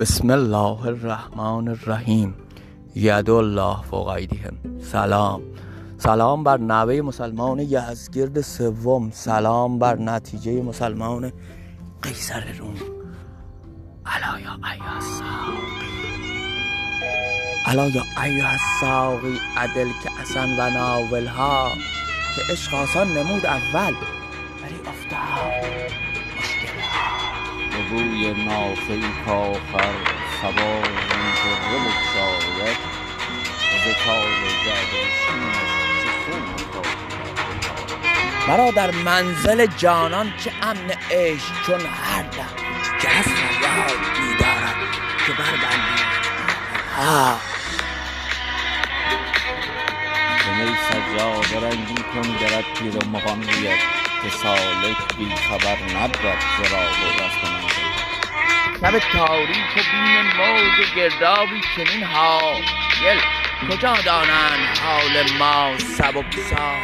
بسم الله الرحمن الرحیم. ید الله فوق سلام. سلام بر نوه مسلمان یزگرد سوم. سلام بر نتیجه مسلمان قیصر روم. الا یا ایها الا یا ایها الساقی. عدل که اصلا و ناولها. که عشق نمود اول. ولی افتاد. نافه ای کآخر صبا طره بگشاید ز افتاد مرا در منزل جانان چه امن عشق چون هر دم که از فریاد می دارد که بربندید ها می سجاده رنگین کن گرد پیر و مغان گوید که سالک بی خبر نبود ز راه و منزل شب تاریک و بیم موج گردابی چنین حایل کجا دانند حال ما سبک سا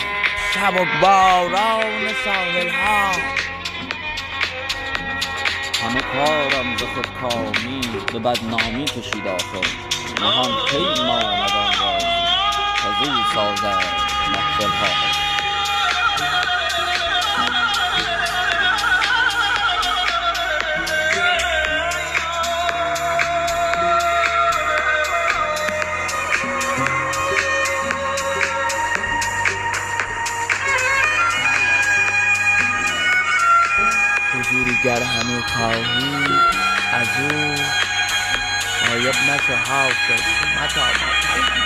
سبک باران ساحل ها. همه کارم ز خود کامی به بدنامی کشید آخر نهان کی ماند آن رازی کز او سازد محفل ها. حضوری گر همی خواهی از او غایب نشو حافظ. متا ما